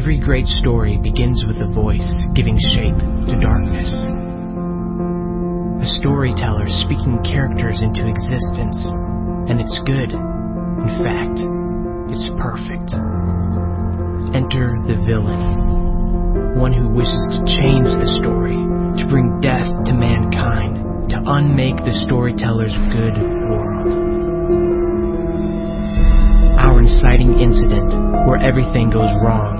Every great story begins with a voice giving shape to darkness. A storyteller speaking characters into existence, and it's good. In fact, it's perfect. Enter the villain, one who wishes to change the story, to bring death to mankind, to unmake the storyteller's good world. Our inciting incident where everything goes wrong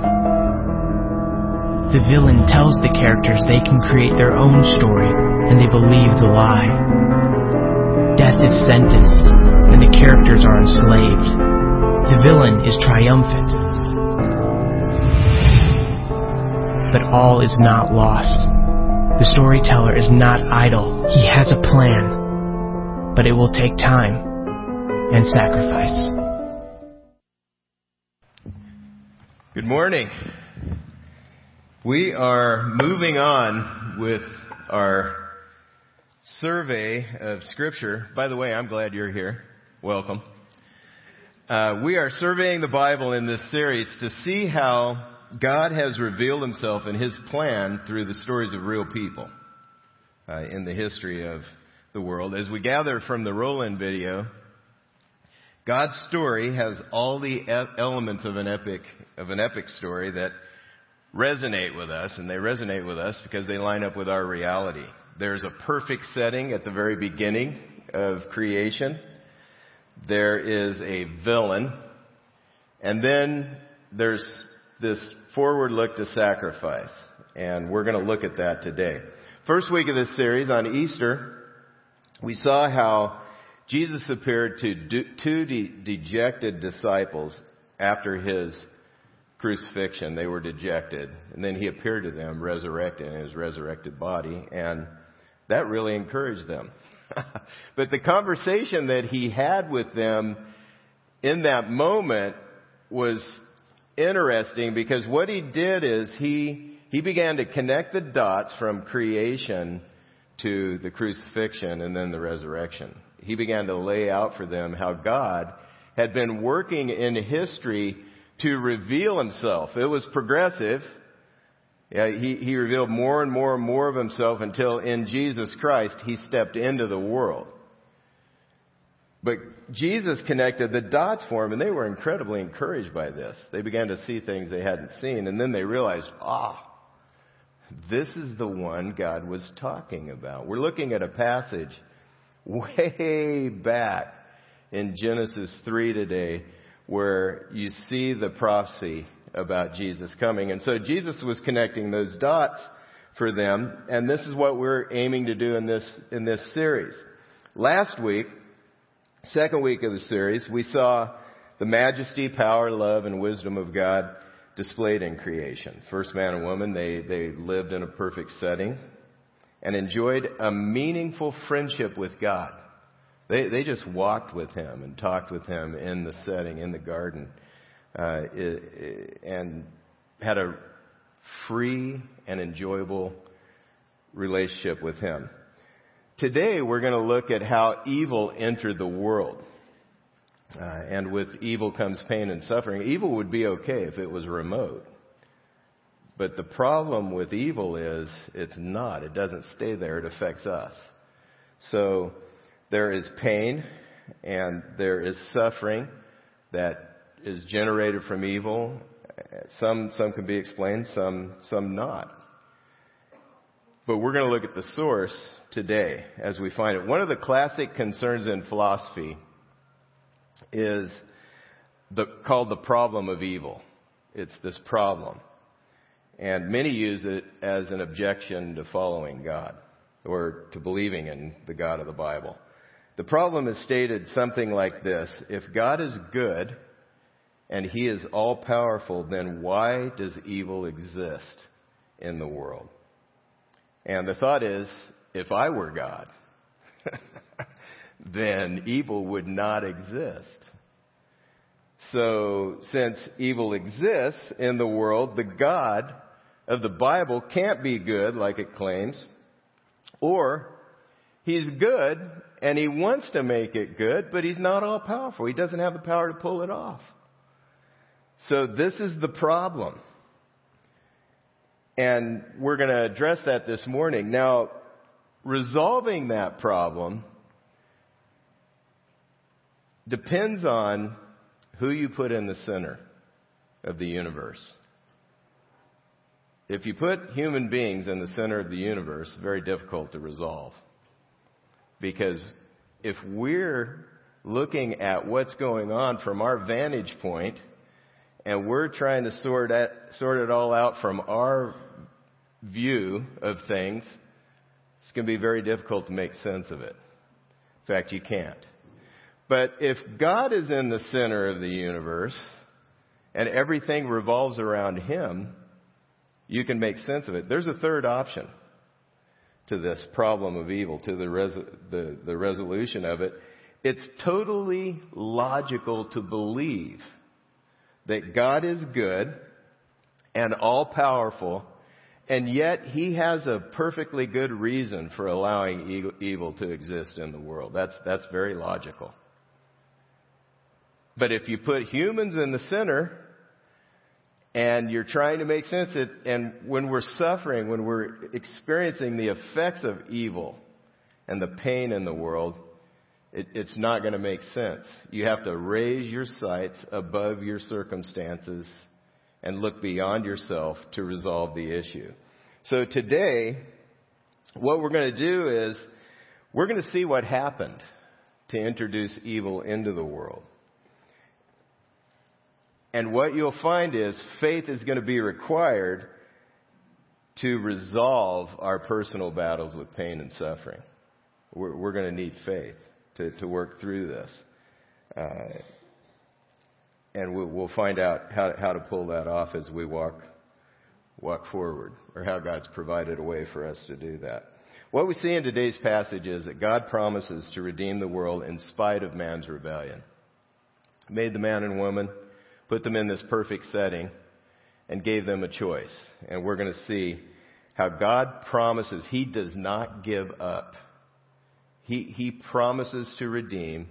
the villain tells the characters they can create their own story, and they believe the lie. Death is sentenced, and the characters are enslaved. The villain is triumphant. But all is not lost. The storyteller is not idle. He has a plan, but it will take time and sacrifice. Good morning. We are moving on with our survey of Scripture. By the way, I'm glad you're here. Welcome. Uh, we are surveying the Bible in this series to see how God has revealed Himself and His plan through the stories of real people uh, in the history of the world. As we gather from the Roland video, God's story has all the elements of an epic of an epic story that resonate with us, and they resonate with us because they line up with our reality. There's a perfect setting at the very beginning of creation. There is a villain. And then there's this forward look to sacrifice. And we're going to look at that today. First week of this series on Easter, we saw how Jesus appeared to two dejected disciples after his crucifixion, they were dejected. And then he appeared to them resurrected in his resurrected body, and that really encouraged them. but the conversation that he had with them in that moment was interesting because what he did is he, he began to connect the dots from creation to the crucifixion and then the resurrection. He began to lay out for them how God had been working in history to reveal himself. It was progressive. Yeah, he, he revealed more and more and more of himself until in Jesus Christ he stepped into the world. But Jesus connected the dots for him and they were incredibly encouraged by this. They began to see things they hadn't seen and then they realized, ah, this is the one God was talking about. We're looking at a passage way back in Genesis 3 today where you see the prophecy about Jesus coming. And so Jesus was connecting those dots for them, and this is what we're aiming to do in this, in this series. Last week, second week of the series, we saw the majesty, power, love, and wisdom of God displayed in creation. First man and woman, they, they lived in a perfect setting and enjoyed a meaningful friendship with God. They, they just walked with him and talked with him in the setting, in the garden, uh, it, it, and had a free and enjoyable relationship with him. Today we're going to look at how evil entered the world. Uh, and with evil comes pain and suffering. Evil would be okay if it was remote. But the problem with evil is it's not. It doesn't stay there. It affects us. So there is pain and there is suffering that is generated from evil. Some, some can be explained, some, some not. But we're going to look at the source today as we find it. One of the classic concerns in philosophy is the, called the problem of evil. It's this problem. And many use it as an objection to following God or to believing in the God of the Bible. The problem is stated something like this. If God is good and He is all powerful, then why does evil exist in the world? And the thought is, if I were God, then evil would not exist. So, since evil exists in the world, the God of the Bible can't be good like it claims, or He's good and he wants to make it good, but he's not all powerful. He doesn't have the power to pull it off. So this is the problem. And we're going to address that this morning. Now, resolving that problem depends on who you put in the center of the universe. If you put human beings in the center of the universe, very difficult to resolve. Because if we're looking at what's going on from our vantage point and we're trying to sort, that, sort it all out from our view of things, it's going to be very difficult to make sense of it. In fact, you can't. But if God is in the center of the universe and everything revolves around Him, you can make sense of it. There's a third option to this problem of evil, to the, res- the, the resolution of it. It's totally logical to believe that God is good and all powerful, and yet He has a perfectly good reason for allowing evil to exist in the world. That's, that's very logical. But if you put humans in the center, and you're trying to make sense of it, and when we're suffering, when we're experiencing the effects of evil and the pain in the world, it, it's not going to make sense. You have to raise your sights above your circumstances and look beyond yourself to resolve the issue. So today, what we're going to do is we're going to see what happened to introduce evil into the world. And what you'll find is faith is going to be required to resolve our personal battles with pain and suffering. We're, we're going to need faith to, to work through this. Uh, and we'll, we'll find out how, how to pull that off as we walk, walk forward, or how God's provided a way for us to do that. What we see in today's passage is that God promises to redeem the world in spite of man's rebellion. Made the man and woman put them in this perfect setting, and gave them a choice. And we're going to see how God promises He does not give up. He, he promises to redeem.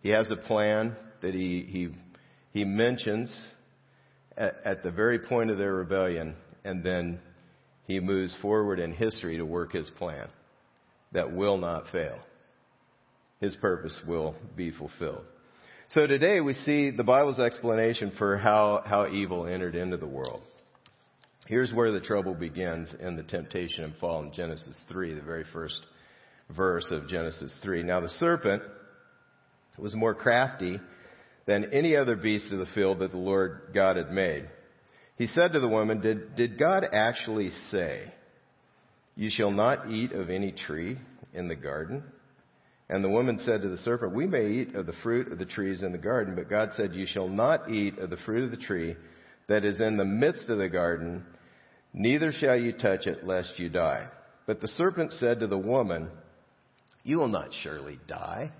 He has a plan that He, he, he mentions at, at the very point of their rebellion, and then He moves forward in history to work His plan that will not fail. His purpose will be fulfilled. So today we see the Bible's explanation for how, how evil entered into the world. Here's where the trouble begins in the temptation and fall in Genesis 3, the very first verse of Genesis 3. Now the serpent was more crafty than any other beast of the field that the Lord God had made. He said to the woman, did, did God actually say, you shall not eat of any tree in the garden? And the woman said to the serpent, We may eat of the fruit of the trees in the garden, but God said, You shall not eat of the fruit of the tree that is in the midst of the garden, neither shall you touch it, lest you die. But the serpent said to the woman, You will not surely die.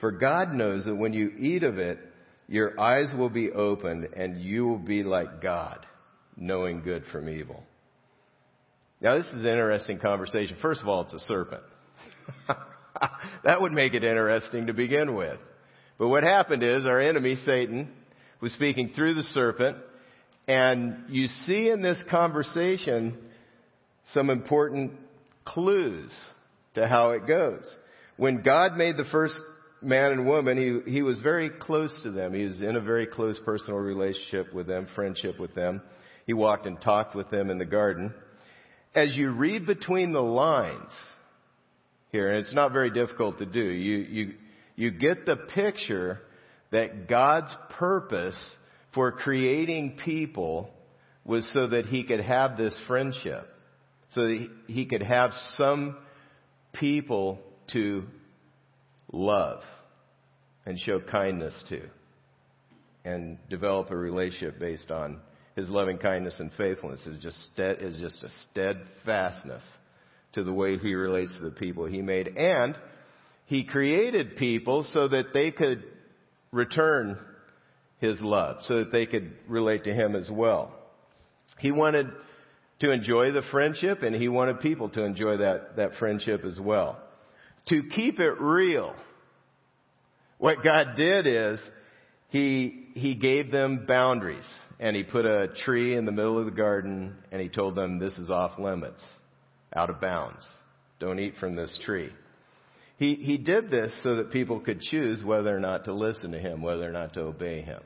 For God knows that when you eat of it, your eyes will be opened, and you will be like God, knowing good from evil. Now, this is an interesting conversation. First of all, it's a serpent. that would make it interesting to begin with. But what happened is our enemy, Satan, was speaking through the serpent, and you see in this conversation some important clues to how it goes. When God made the first man and woman, he, he was very close to them. He was in a very close personal relationship with them, friendship with them. He walked and talked with them in the garden. As you read between the lines, here, and it's not very difficult to do. You, you, you get the picture that God's purpose for creating people was so that he could have this friendship, so that he could have some people to love and show kindness to and develop a relationship based on his loving kindness and faithfulness is just is just a steadfastness to the way he relates to the people he made. And he created people so that they could return his love, so that they could relate to him as well. He wanted to enjoy the friendship and he wanted people to enjoy that, that friendship as well. To keep it real, what God did is he, he gave them boundaries and he put a tree in the middle of the garden and he told them this is off limits, out of bounds. Don't eat from this tree. He, he did this so that people could choose whether or not to listen to him, whether or not to obey him.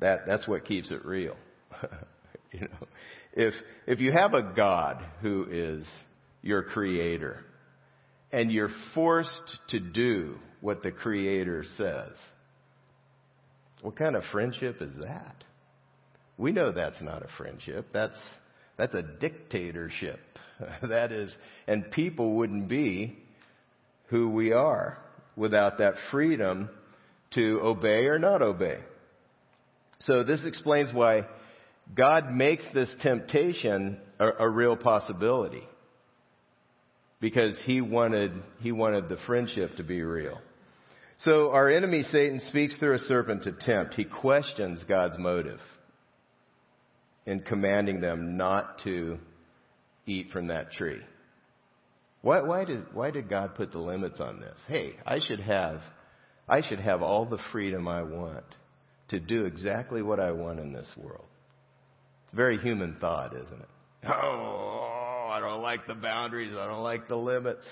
That, that's what keeps it real. you know, if, if you have a God who is your creator and you're forced to do what the creator says, what kind of friendship is that? We know that's not a friendship. That's, that's a dictatorship. that is, and people wouldn't be who we are without that freedom to obey or not obey. So this explains why God makes this temptation a, a real possibility. Because he wanted, he wanted the friendship to be real. So our enemy Satan speaks through a serpent to tempt. He questions God's motive in commanding them not to eat from that tree. Why, why, did, why did God put the limits on this? Hey, I should have, I should have all the freedom I want to do exactly what I want in this world. It's very human thought, isn't it? Oh, I don't like the boundaries. I don't like the limits.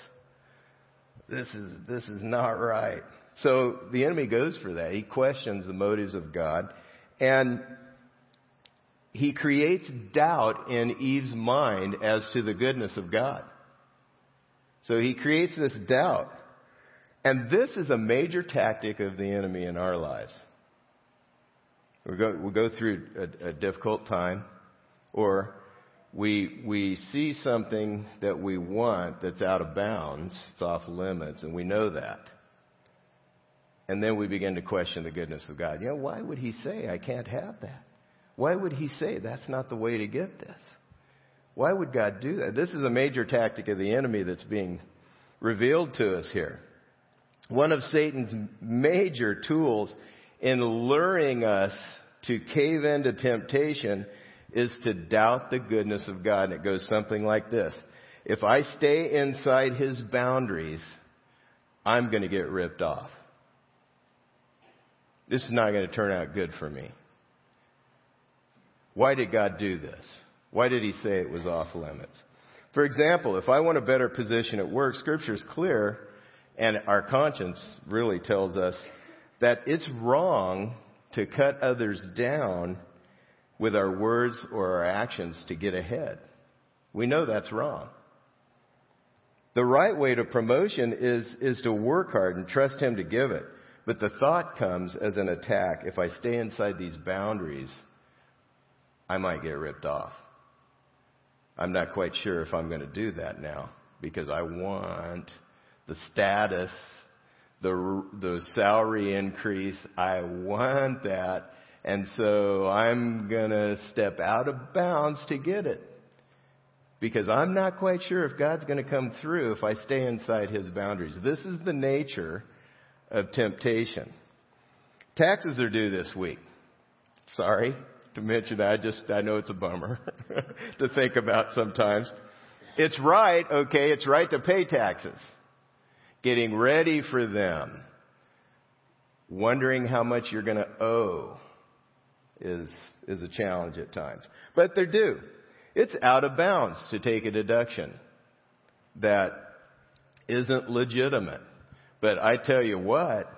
This is, this is not right. So the enemy goes for that. He questions the motives of God. And he creates doubt in Eve's mind as to the goodness of God. So he creates this doubt. And this is a major tactic of the enemy in our lives. We'll go, we'll go through a, a difficult time, or we, we see something that we want that's out of bounds, it's off limits, and we know that. And then we begin to question the goodness of God. You know, why would he say I can't have that? Why would he say that's not the way to get this? Why would God do that? This is a major tactic of the enemy that's being revealed to us here. One of Satan's major tools in luring us to cave into temptation is to doubt the goodness of God. And it goes something like this. If I stay inside his boundaries, I'm going to get ripped off. This is not going to turn out good for me. Why did God do this? Why did he say it was off limits? For example, if I want a better position at work, scripture is clear and our conscience really tells us that it's wrong to cut others down with our words or our actions to get ahead. We know that's wrong. The right way to promotion is, is to work hard and trust Him to give it. But the thought comes as an attack. If I stay inside these boundaries, I might get ripped off. I'm not quite sure if I'm going to do that now because I want the status the, the salary increase. I want that. And so I'm going to step out of bounds to get it. Because I'm not quite sure if God's going to come through if I stay inside His boundaries. This is the nature of temptation. Taxes are due this week. Sorry to mention that. I just, I know it's a bummer to think about sometimes. It's right, okay, it's right to pay taxes getting ready for them, wondering how much you're going to owe is, is a challenge at times. But they're due. It's out of bounds to take a deduction that isn't legitimate. But I tell you what,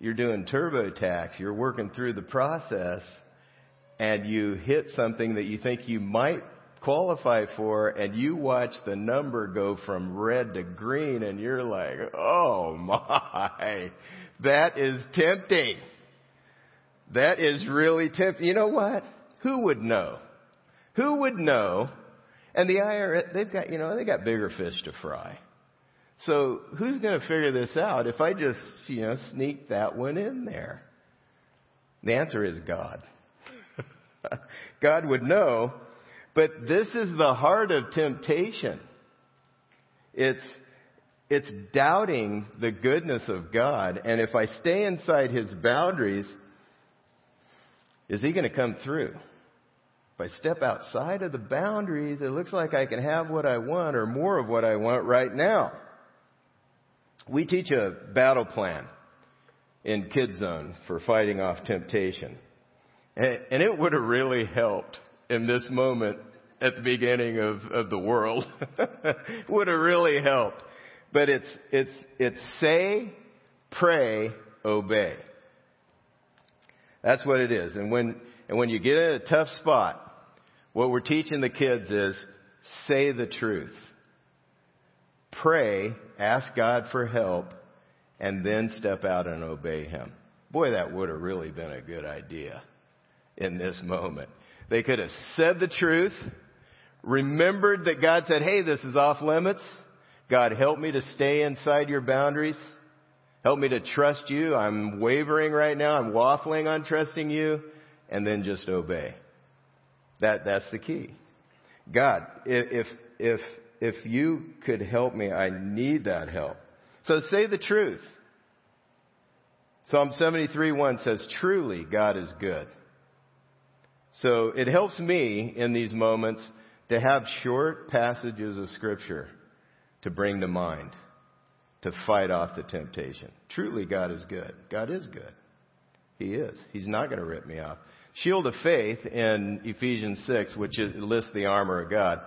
you're doing TurboTax, you're working through the process, and you hit something that you think you might qualify for and you watch the number go from red to green and you're like, oh my, that is tempting. That is really tempting. You know what? Who would know? Who would know? And the IRS, they've got, you know, they got bigger fish to fry. So who's going to figure this out if I just, you know, sneak that one in there? The answer is God. God would know but this is the heart of temptation. It's, it's doubting the goodness of God. And if I stay inside His boundaries, is He going to come through? If I step outside of the boundaries, it looks like I can have what I want or more of what I want right now. We teach a battle plan in Kid Zone for fighting off temptation. And, it would have really helped in this moment at the beginning of, of the world. would have really helped. But it's, it's, it's say, pray, obey. That's what it is. And when, and when you get in a tough spot, what we're teaching the kids is say the truth. Pray, ask God for help, and then step out and obey Him. Boy, that would have really been a good idea in this moment. They could have said the truth, remembered that God said, hey, this is off limits. God, help me to stay inside your boundaries. Help me to trust you. I'm wavering right now. I'm waffling on trusting you. And then just obey. That, that's the key. God, if, if, if you could help me, I need that help. So say the truth. Psalm 73 1 says, truly God is good. So it helps me in these moments to have short passages of scripture to bring to mind, to fight off the temptation. Truly God is good. God is good. He is. He's not going to rip me off. Shield of faith in Ephesians 6, which lists the armor of God.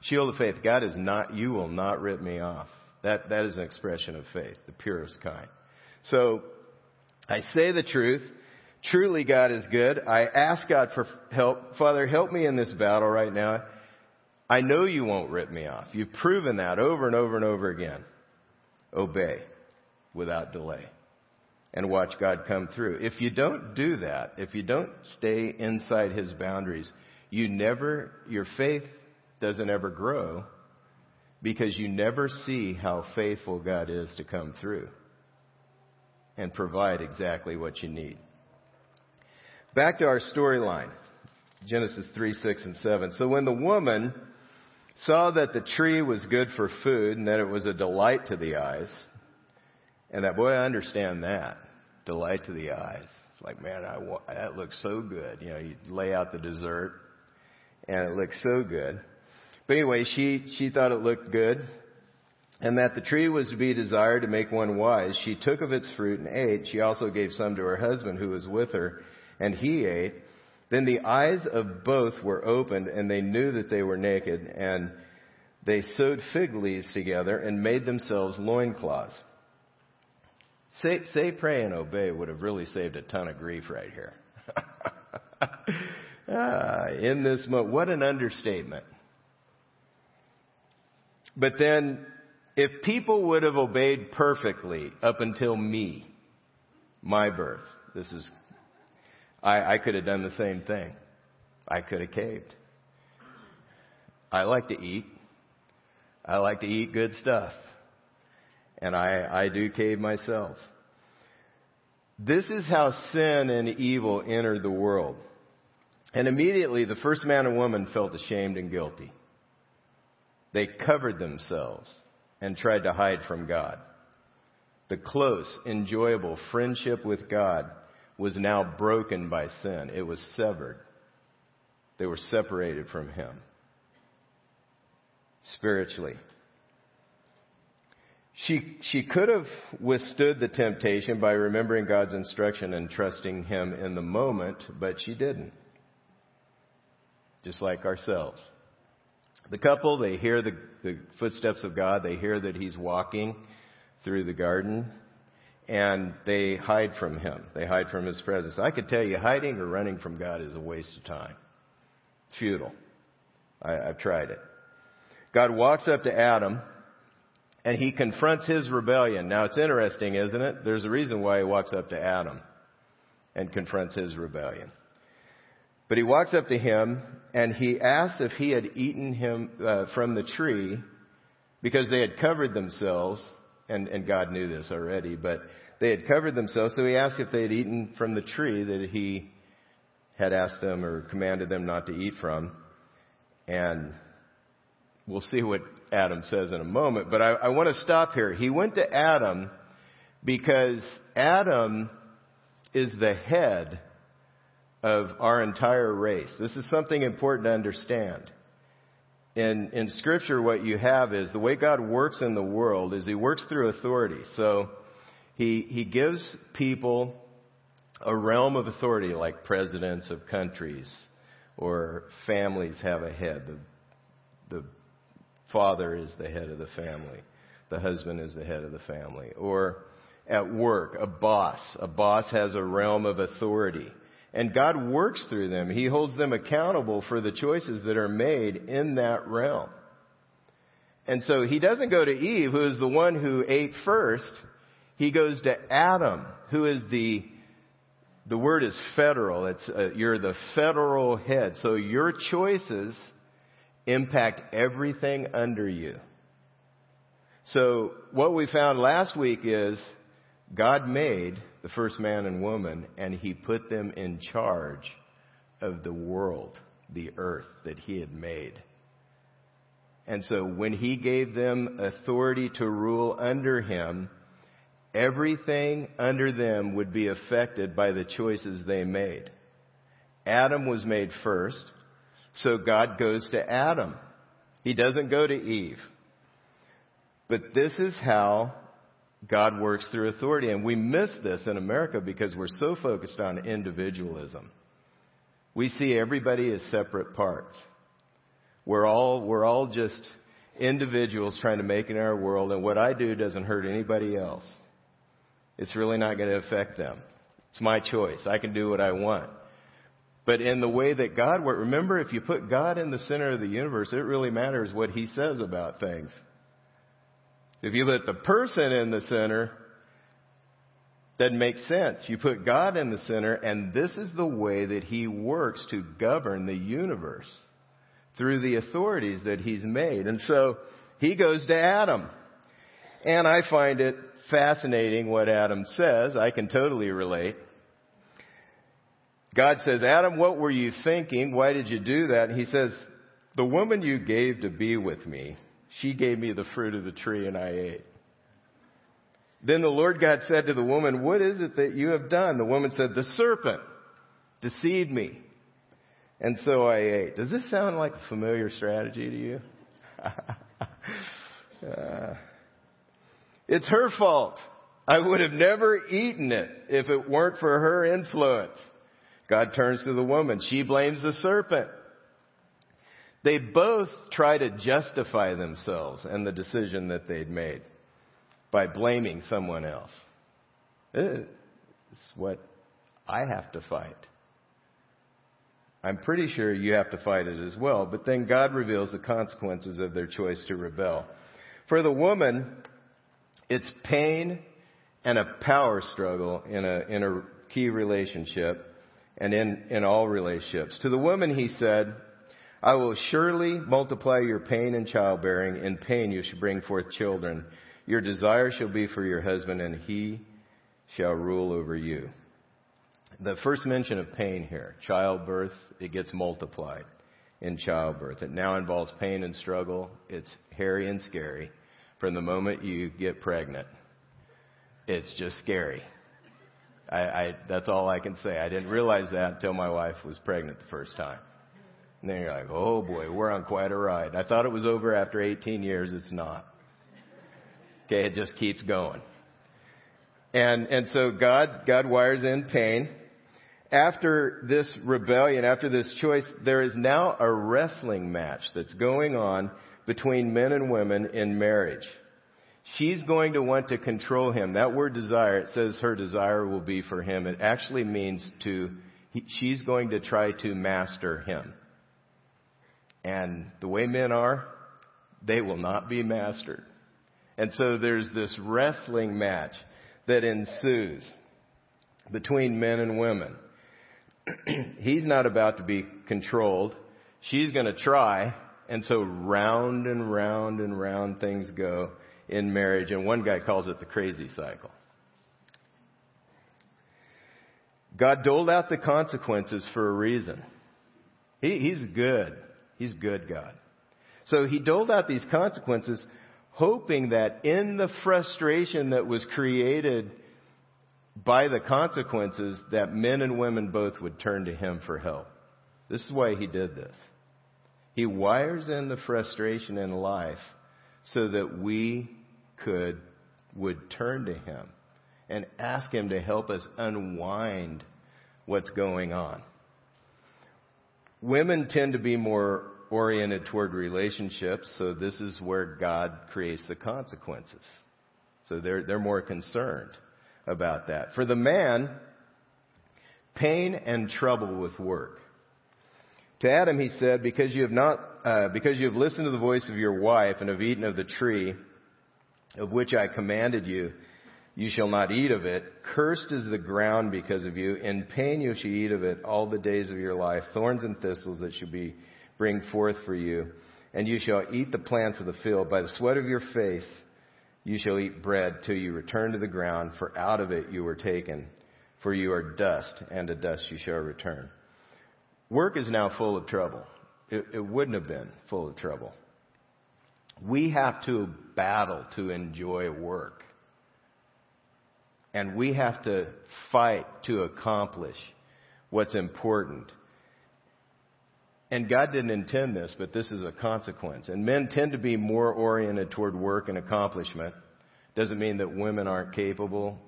Shield of faith. God is not, you will not rip me off. That, that is an expression of faith, the purest kind. So, I say the truth. Truly God is good. I ask God for help. Father, help me in this battle right now. I know you won't rip me off. You've proven that over and over and over again. Obey without delay and watch God come through. If you don't do that, if you don't stay inside His boundaries, you never, your faith doesn't ever grow because you never see how faithful God is to come through and provide exactly what you need. Back to our storyline. Genesis 3, 6, and 7. So when the woman saw that the tree was good for food and that it was a delight to the eyes, and that boy, I understand that delight to the eyes. It's like, man, I want, that looks so good. You know, you lay out the dessert, and it looks so good. But anyway, she she thought it looked good, and that the tree was to be desired to make one wise. She took of its fruit and ate. She also gave some to her husband who was with her, and he ate. Then the eyes of both were opened, and they knew that they were naked, and they sewed fig leaves together and made themselves loincloths. Say, say, pray, and obey would have really saved a ton of grief right here. ah, in this moment, what an understatement. But then, if people would have obeyed perfectly up until me, my birth, this is, I, I could have done the same thing. I could have caved. I like to eat. I like to eat good stuff and I, I do cave myself. This is how sin and evil entered the world. And immediately the first man and woman felt ashamed and guilty. They covered themselves and tried to hide from God. The close, enjoyable friendship with God was now broken by sin. It was severed. They were separated from Him spiritually. She, she could have withstood the temptation by remembering God's instruction and trusting Him in the moment, but she didn't. Just like ourselves. The couple, they hear the, the footsteps of God, they hear that He's walking through the garden, and they hide from Him. They hide from His presence. I could tell you, hiding or running from God is a waste of time. It's futile. I, I've tried it. God walks up to Adam and he confronts his rebellion. Now it's interesting, isn't it? There's a reason why he walks up to Adam and confronts his rebellion. But he walks up to him and he asks if he had eaten him uh, from the tree because they had covered themselves, and, and God knew this already, but they had covered themselves. So he asked if they had eaten from the tree that he had asked them or commanded them not to eat from. And we'll see what Adam says in a moment, but I, I want to stop here. He went to Adam because Adam is the head of our entire race. This is something important to understand. In, in scripture, what you have is the way God works in the world is he works through authority. So he, he gives people a realm of authority like presidents of countries or families have a head. The, the father is the head of the family. The husband is the head of the family. Or at work, a boss. A boss has a realm of authority. And God works through them. He holds them accountable for the choices that are made in that realm. And so he doesn't go to Eve, who is the one who ate first. He goes to Adam, who is the the word is federal. It's uh, you're the federal head. So your choices impact everything under you. So what we found last week is God made the first man and woman and he put them in charge of the world, the earth that he had made. And so when he gave them authority to rule under him, everything under them would be affected by the choices they made. Adam was made first, so God goes to Adam. He doesn't go to Eve. But this is how God works through authority. And we miss this in America because we're so focused on individualism. We see everybody as separate parts. We're all, we're all just individuals trying to make in our world, and what I do doesn't hurt anybody else. It's really not going to affect them. It's my choice. I can do what I want. But in the way that God works, remember, if you put God in the center of the universe, it really matters what He says about things. If you put the person in the center, doesn't make sense. You put God in the center, and this is the way that He works to govern the universe through the authorities that He's made. And so He goes to Adam. And I find it fascinating what Adam says. I can totally relate. God says, Adam, what were you thinking? Why did you do that? And he says, the woman you gave to be with me, she gave me the fruit of the tree and I ate. Then the Lord God said to the woman, what is it that you have done? The woman said, the serpent deceived me. And so I ate. Does this sound like a familiar strategy to you? uh, it's her fault. I would have never eaten it if it weren't for her influence. God turns to the woman. She blames the serpent. They both try to justify themselves and the decision that they'd made by blaming someone else. It's what I have to fight. I'm pretty sure you have to fight it as well, but then God reveals the consequences of their choice to rebel. For the woman, it's pain and a power struggle in a, in a key relationship and in, in all relationships. To the woman he said, I will surely multiply your pain in childbearing. In pain you shall bring forth children. Your desire shall be for your husband and he shall rule over you. The first mention of pain here, childbirth, it gets multiplied in childbirth. It now involves pain and struggle. It's hairy and scary from the moment you get pregnant. It's just scary. I, I, that's all I can say. I didn't realize that until my wife was pregnant the first time. And then you're like, oh boy, we're on quite a ride. I thought it was over after 18 years. It's not. Okay, it just keeps going. And, and so God, God wires in pain. After this rebellion, after this choice, there is now a wrestling match that's going on between men and women in marriage. She's going to want to control him. That word desire, it says her desire will be for him. It actually means to, she's going to try to master him. And the way men are, they will not be mastered. And so there's this wrestling match that ensues between men and women. He's not about to be controlled. She's going to try, and so round and round and round things go in marriage. And one guy calls it the crazy cycle. God doled out the consequences for a reason. He, he's good. He's good God. So he doled out these consequences hoping that in the frustration that was created by the consequences that men and women both would turn to him for help. This is why he did this. He wires in the frustration in life so that we could, would turn to Him and ask Him to help us unwind what's going on. Women tend to be more oriented toward relationships, so this is where God creates the consequences. So they're, they're more concerned about that. For the man, pain and trouble with work. To Adam he said, because you have not, uh, because you have listened to the voice of your wife and have eaten of the tree of which I commanded you, you shall not eat of it. Cursed is the ground because of you. In pain you shall eat of it all the days of your life. Thorns and thistles that shall be bring forth for you. And you shall eat the plants of the field. By the sweat of your face you shall eat bread till you return to the ground, for out of it you were taken. For you are dust, and to dust you shall return. Work is now full of trouble. It, it wouldn't have been full of trouble. We have to battle to enjoy work. And we have to fight to accomplish what's important. And God didn't intend this, but this is a consequence. And men tend to be more oriented toward work and accomplishment. Doesn't mean that women aren't capable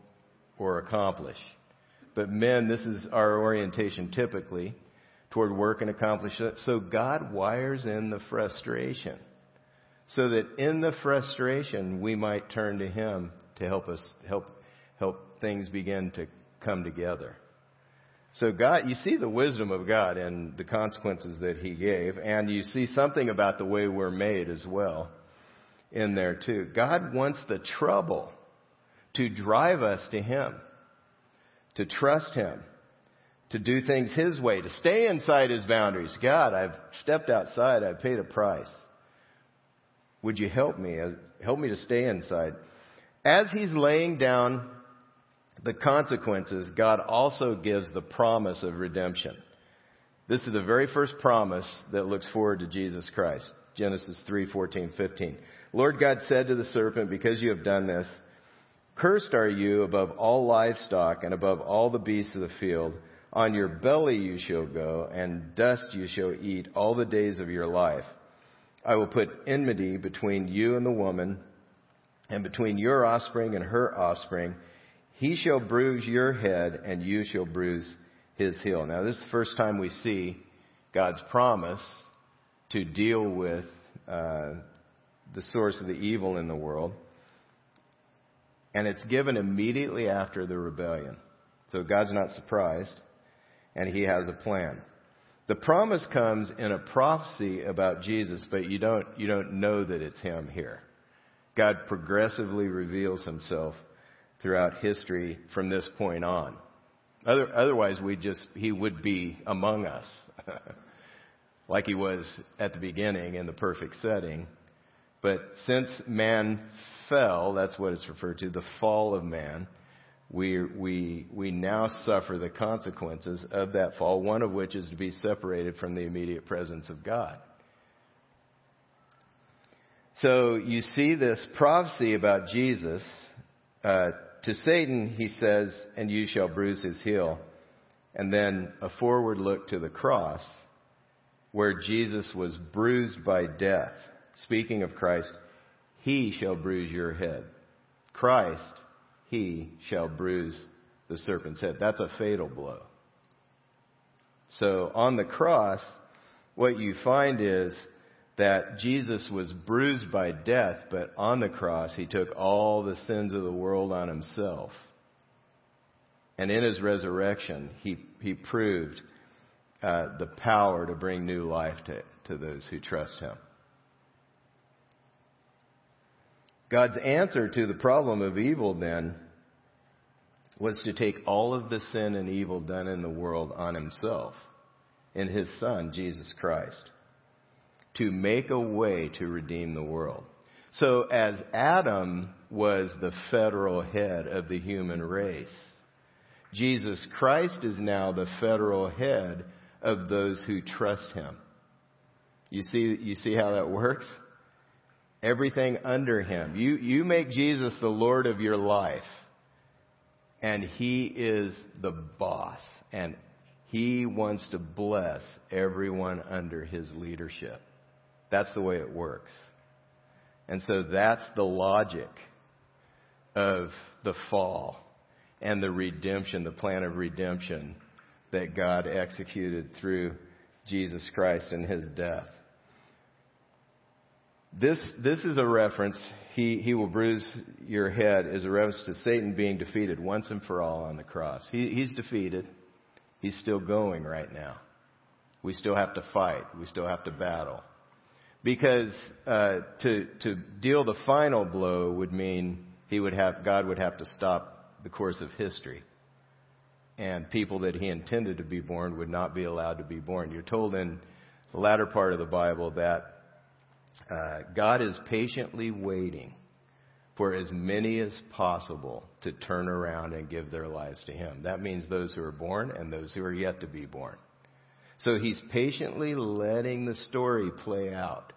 or accomplish. But men, this is our orientation typically toward work and accomplishment. So God wires in the frustration so that in the frustration we might turn to Him to help us, help, help things begin to come together. So God, you see the wisdom of God and the consequences that He gave, and you see something about the way we're made as well in there too. God wants the trouble to drive us to Him, to trust Him, to do things His way, to stay inside His boundaries. God, I've stepped outside, I've paid a price. Would you help me? Uh, help me to stay inside. As He's laying down the consequences, God also gives the promise of redemption. This is the very first promise that looks forward to Jesus Christ. Genesis 3, 14, 15. Lord God said to the serpent, because you have done this, cursed are you above all livestock and above all the beasts of the field. On your belly you shall go, and dust you shall eat all the days of your life. I will put enmity between you and the woman, and between your offspring and her offspring he shall bruise your head, and you shall bruise his heel. Now, this is the first time we see God's promise to deal with uh, the source of the evil in the world. And it's given immediately after the rebellion. So God's not surprised, and he has a plan. The promise comes in a prophecy about Jesus, but you don't, you don't know that it's him here. God progressively reveals himself throughout history from this point on. Other, otherwise, we just he would be among us, like he was at the beginning in the perfect setting. But since man fell, that's what it's referred to, the fall of man. We, we, we now suffer the consequences of that fall, one of which is to be separated from the immediate presence of God. So you see this prophecy about Jesus uh, to Satan, he says, and you shall bruise his heel. And then a forward look to the cross where Jesus was bruised by death. Speaking of Christ, he shall bruise your head. Christ, he shall bruise the serpent's head. That's a fatal blow. So on the cross, what you find is that Jesus was bruised by death, but on the cross he took all the sins of the world on himself. And in his resurrection, he, he proved uh, the power to bring new life to, to those who trust him. God's answer to the problem of evil then was to take all of the sin and evil done in the world on himself in his son, Jesus Christ to make a way to redeem the world. So as Adam was the federal head of the human race, Jesus Christ is now the federal head of those who trust him. You see, you see how that works? Everything under him. You, you make Jesus the Lord of your life. And he is the boss. And he wants to bless everyone under his leadership. That's the way it works. And so that's the logic of the fall and the redemption, the plan of redemption that God executed through Jesus Christ and his death. This, this is a reference, he, he will bruise your head, is a reference to Satan being defeated once and for all on the cross. He, he's defeated. He's still going right now. We still have to fight. We still have to battle. Because uh, to, to deal the final blow would mean he would have, God would have to stop the course of history. And people that he intended to be born would not be allowed to be born. You're told in the latter part of the Bible that uh, God is patiently waiting for as many as possible to turn around and give their lives to Him. That means those who are born and those who are yet to be born. So He's patiently letting the story play out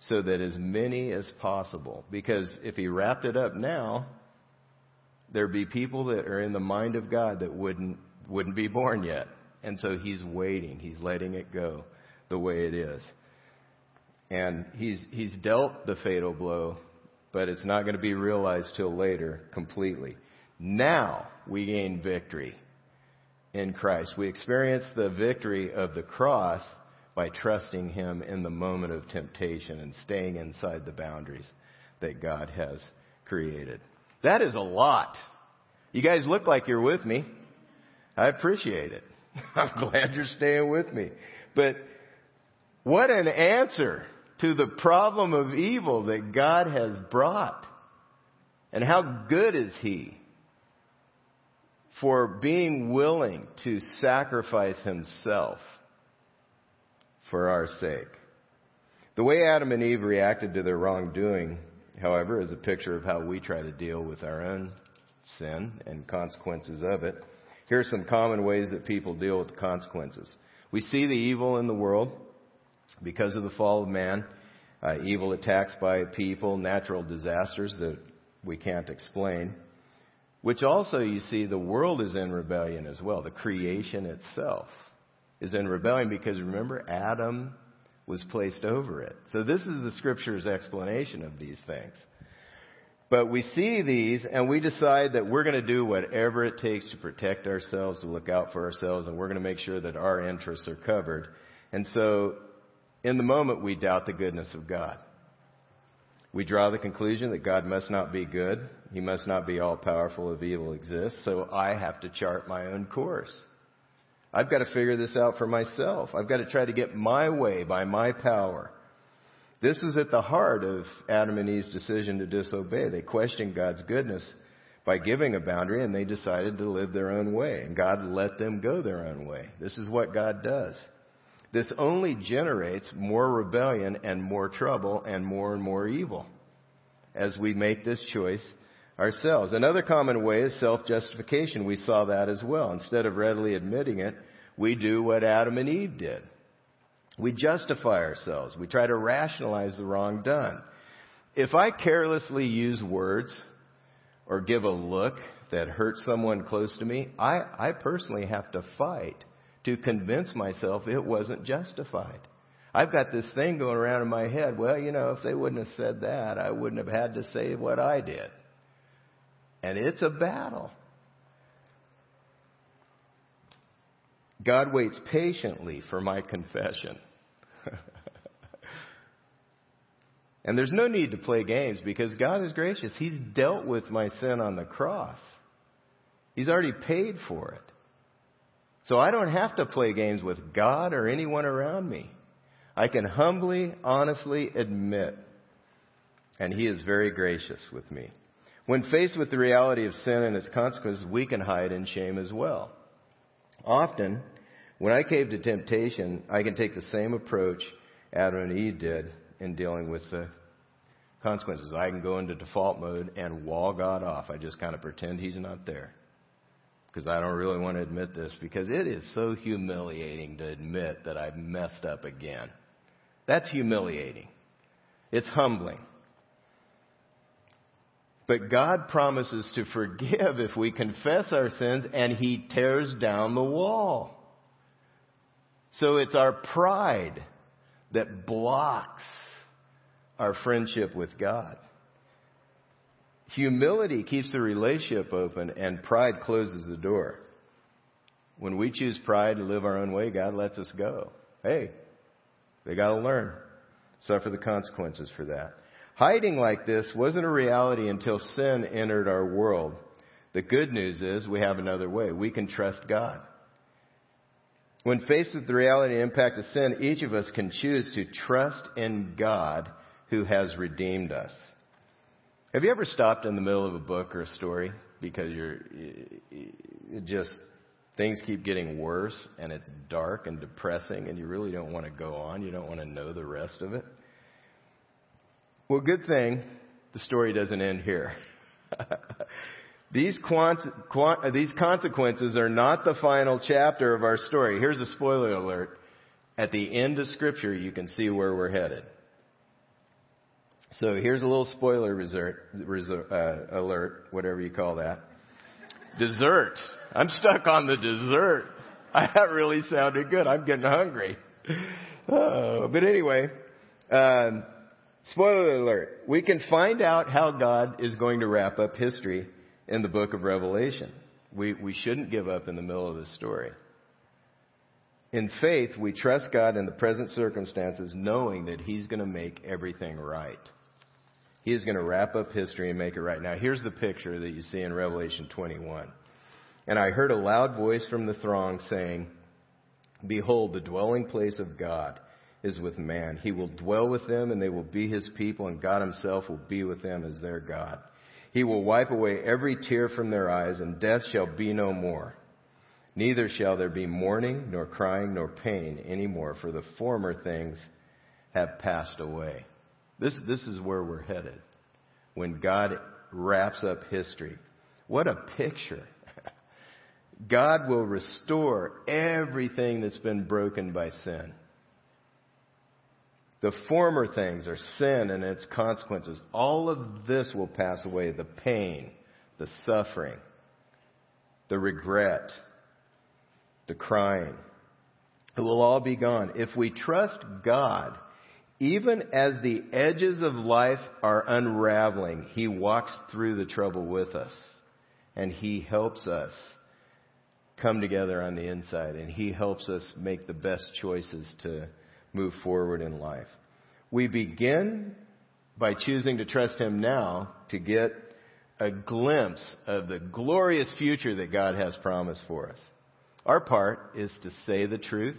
so that as many as possible, because if He wrapped it up now, there'd be people that are in the mind of God that wouldn't, wouldn't be born yet. And so He's waiting. He's letting it go the way it is. And he's, he's dealt the fatal blow, but it's not going to be realized till later completely. Now we gain victory in Christ. We experience the victory of the cross by trusting Him in the moment of temptation and staying inside the boundaries that God has created. That is a lot. You guys look like you're with me. I appreciate it. I'm glad you're staying with me. But what an answer to the problem of evil that God has brought. And how good is He for being willing to sacrifice Himself for our sake. The way Adam and Eve reacted to their wrongdoing, however, is a picture of how we try to deal with our own sin and consequences of it. Here are some common ways that people deal with the consequences. We see the evil in the world because of the fall of man, uh, evil attacks by people, natural disasters that we can't explain, which also you see the world is in rebellion as well. The creation itself is in rebellion because remember, Adam was placed over it. So this is the scripture's explanation of these things. But we see these and we decide that we're going to do whatever it takes to protect ourselves, to look out for ourselves, and we're going to make sure that our interests are covered. And so in the moment, we doubt the goodness of God. We draw the conclusion that God must not be good. He must not be all powerful if evil exists. So I have to chart my own course. I've got to figure this out for myself. I've got to try to get my way by my power. This is at the heart of Adam and Eve's decision to disobey. They questioned God's goodness by giving a boundary and they decided to live their own way. And God let them go their own way. This is what God does. This only generates more rebellion and more trouble and more and more evil as we make this choice ourselves. Another common way is self-justification. We saw that as well. Instead of readily admitting it, we do what Adam and Eve did. We justify ourselves. We try to rationalize the wrong done. If I carelessly use words or give a look that hurts someone close to me, I, I personally have to fight to convince myself it wasn't justified. I've got this thing going around in my head. Well, you know, if they wouldn't have said that, I wouldn't have had to say what I did. And it's a battle. God waits patiently for my confession. and there's no need to play games because God is gracious. He's dealt with my sin on the cross. He's already paid for it. So I don't have to play games with God or anyone around me. I can humbly, honestly admit, and He is very gracious with me. When faced with the reality of sin and its consequences, we can hide in shame as well. Often, when I cave to temptation, I can take the same approach Adam and Eve did in dealing with the consequences. I can go into default mode and wall God off. I just kind of pretend He's not there because I don't really want to admit this because it is so humiliating to admit that I've messed up again. That's humiliating. It's humbling. But God promises to forgive if we confess our sins and He tears down the wall. So it's our pride that blocks our friendship with God. Humility keeps the relationship open and pride closes the door. When we choose pride to live our own way, God lets us go. Hey, they got to learn, suffer the consequences for that. Hiding like this wasn't a reality until sin entered our world. The good news is we have another way. We can trust God. When faced with the reality and impact of sin, each of us can choose to trust in God who has redeemed us. Have you ever stopped in the middle of a book or a story because you're just things keep getting worse and it's dark and depressing and you really don't want to go on, you don't want to know the rest of it? Well, good thing the story doesn't end here. These, quant- quant- these consequences are not the final chapter of our story. Here's a spoiler alert. At the end of Scripture, you can see where we're headed. So here's a little spoiler resert, resert, uh, alert, whatever you call that. Dessert. I'm stuck on the dessert. That really sounded good. I'm getting hungry. Oh, but anyway, um, spoiler alert. We can find out how God is going to wrap up history in the book of Revelation. We, we shouldn't give up in the middle of the story. In faith, we trust God in the present circumstances, knowing that He's going to make everything right. He is going to wrap up history and make it right. Now, here's the picture that you see in Revelation 21. And I heard a loud voice from the throng saying, Behold, the dwelling place of God is with man. He will dwell with them, and they will be his people, and God himself will be with them as their God. He will wipe away every tear from their eyes, and death shall be no more. Neither shall there be mourning, nor crying, nor pain any more, for the former things have passed away. This, this is where we're headed. When God wraps up history. What a picture. God will restore everything that's been broken by sin. The former things are sin and its consequences. All of this will pass away. The pain, the suffering, the regret, the crying. It will all be gone. If we trust God, even as the edges of life are unraveling, He walks through the trouble with us. And He helps us come together on the inside. And He helps us make the best choices to move forward in life. We begin by choosing to trust Him now to get a glimpse of the glorious future that God has promised for us. Our part is to say the truth,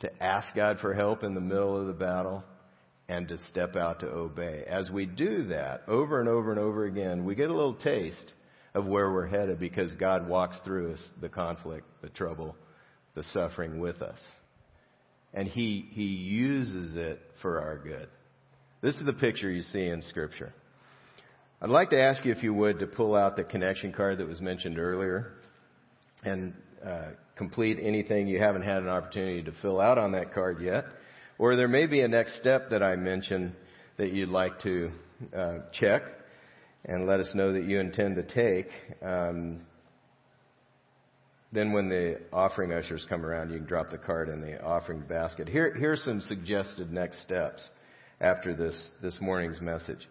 to ask God for help in the middle of the battle, and to step out to obey. As we do that over and over and over again, we get a little taste of where we're headed because God walks through us the conflict, the trouble, the suffering with us and he, he uses it for our good. This is the picture you see in Scripture. I'd like to ask you, if you would, to pull out the connection card that was mentioned earlier and uh, complete anything you haven't had an opportunity to fill out on that card yet. Or there may be a next step that I mentioned that you'd like to uh, check and let us know that you intend to take. Um, then when the offering ushers come around, you can drop the card in the offering basket. Here, here's some suggested next steps after this, this morning's message.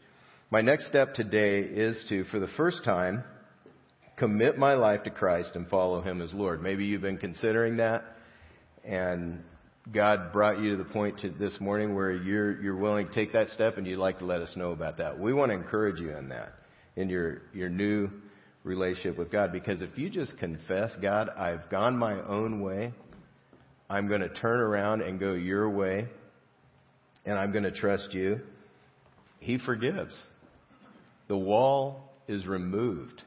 My next step today is to, for the first time, commit my life to Christ and follow Him as Lord. Maybe you've been considering that, and God brought you to the point to this morning where you're, you're willing to take that step and you'd like to let us know about that. We want to encourage you in that, in your, your new relationship with God. Because if you just confess, God, I've gone my own way, I'm going to turn around and go your way, and I'm going to trust you, He forgives. The wall is removed,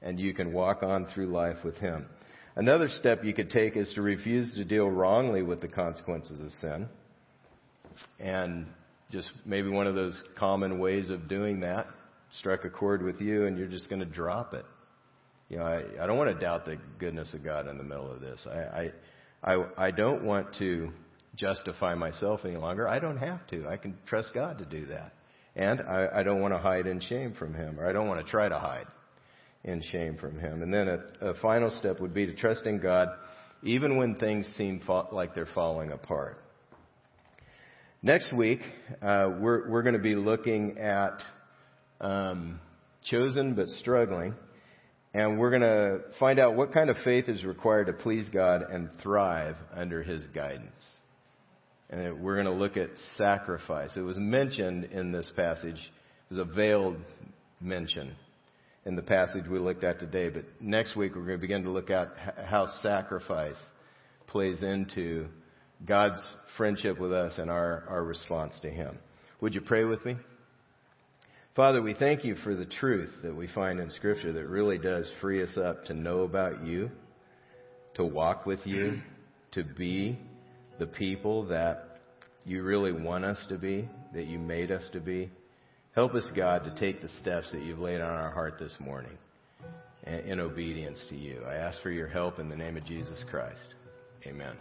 and you can walk on through life with Him. Another step you could take is to refuse to deal wrongly with the consequences of sin. And just maybe one of those common ways of doing that struck a chord with you and you're just going to drop it. You know, I, I don't want to doubt the goodness of God in the middle of this. I, I, I, I don't want to justify myself any longer. I don't have to. I can trust God to do that. And I, I don't want to hide in shame from Him, or I don't want to try to hide in shame from Him. And then a, a final step would be to trust in God even when things seem fa- like they're falling apart. Next week, uh, we're, we're going to be looking at um, chosen but struggling. And we're going to find out what kind of faith is required to please God and thrive under His guidance. And we're going to look at sacrifice. It was mentioned in this passage, it was a veiled mention in the passage we looked at today. But next week we're going to begin to look at how sacrifice plays into God's friendship with us and our, our response to Him. Would you pray with me? Father, we thank you for the truth that we find in Scripture that really does free us up to know about you, to walk with you, to be the people that you really want us to be, that you made us to be. Help us, God, to take the steps that you've laid on our heart this morning in obedience to you. I ask for your help in the name of Jesus Christ. Amen.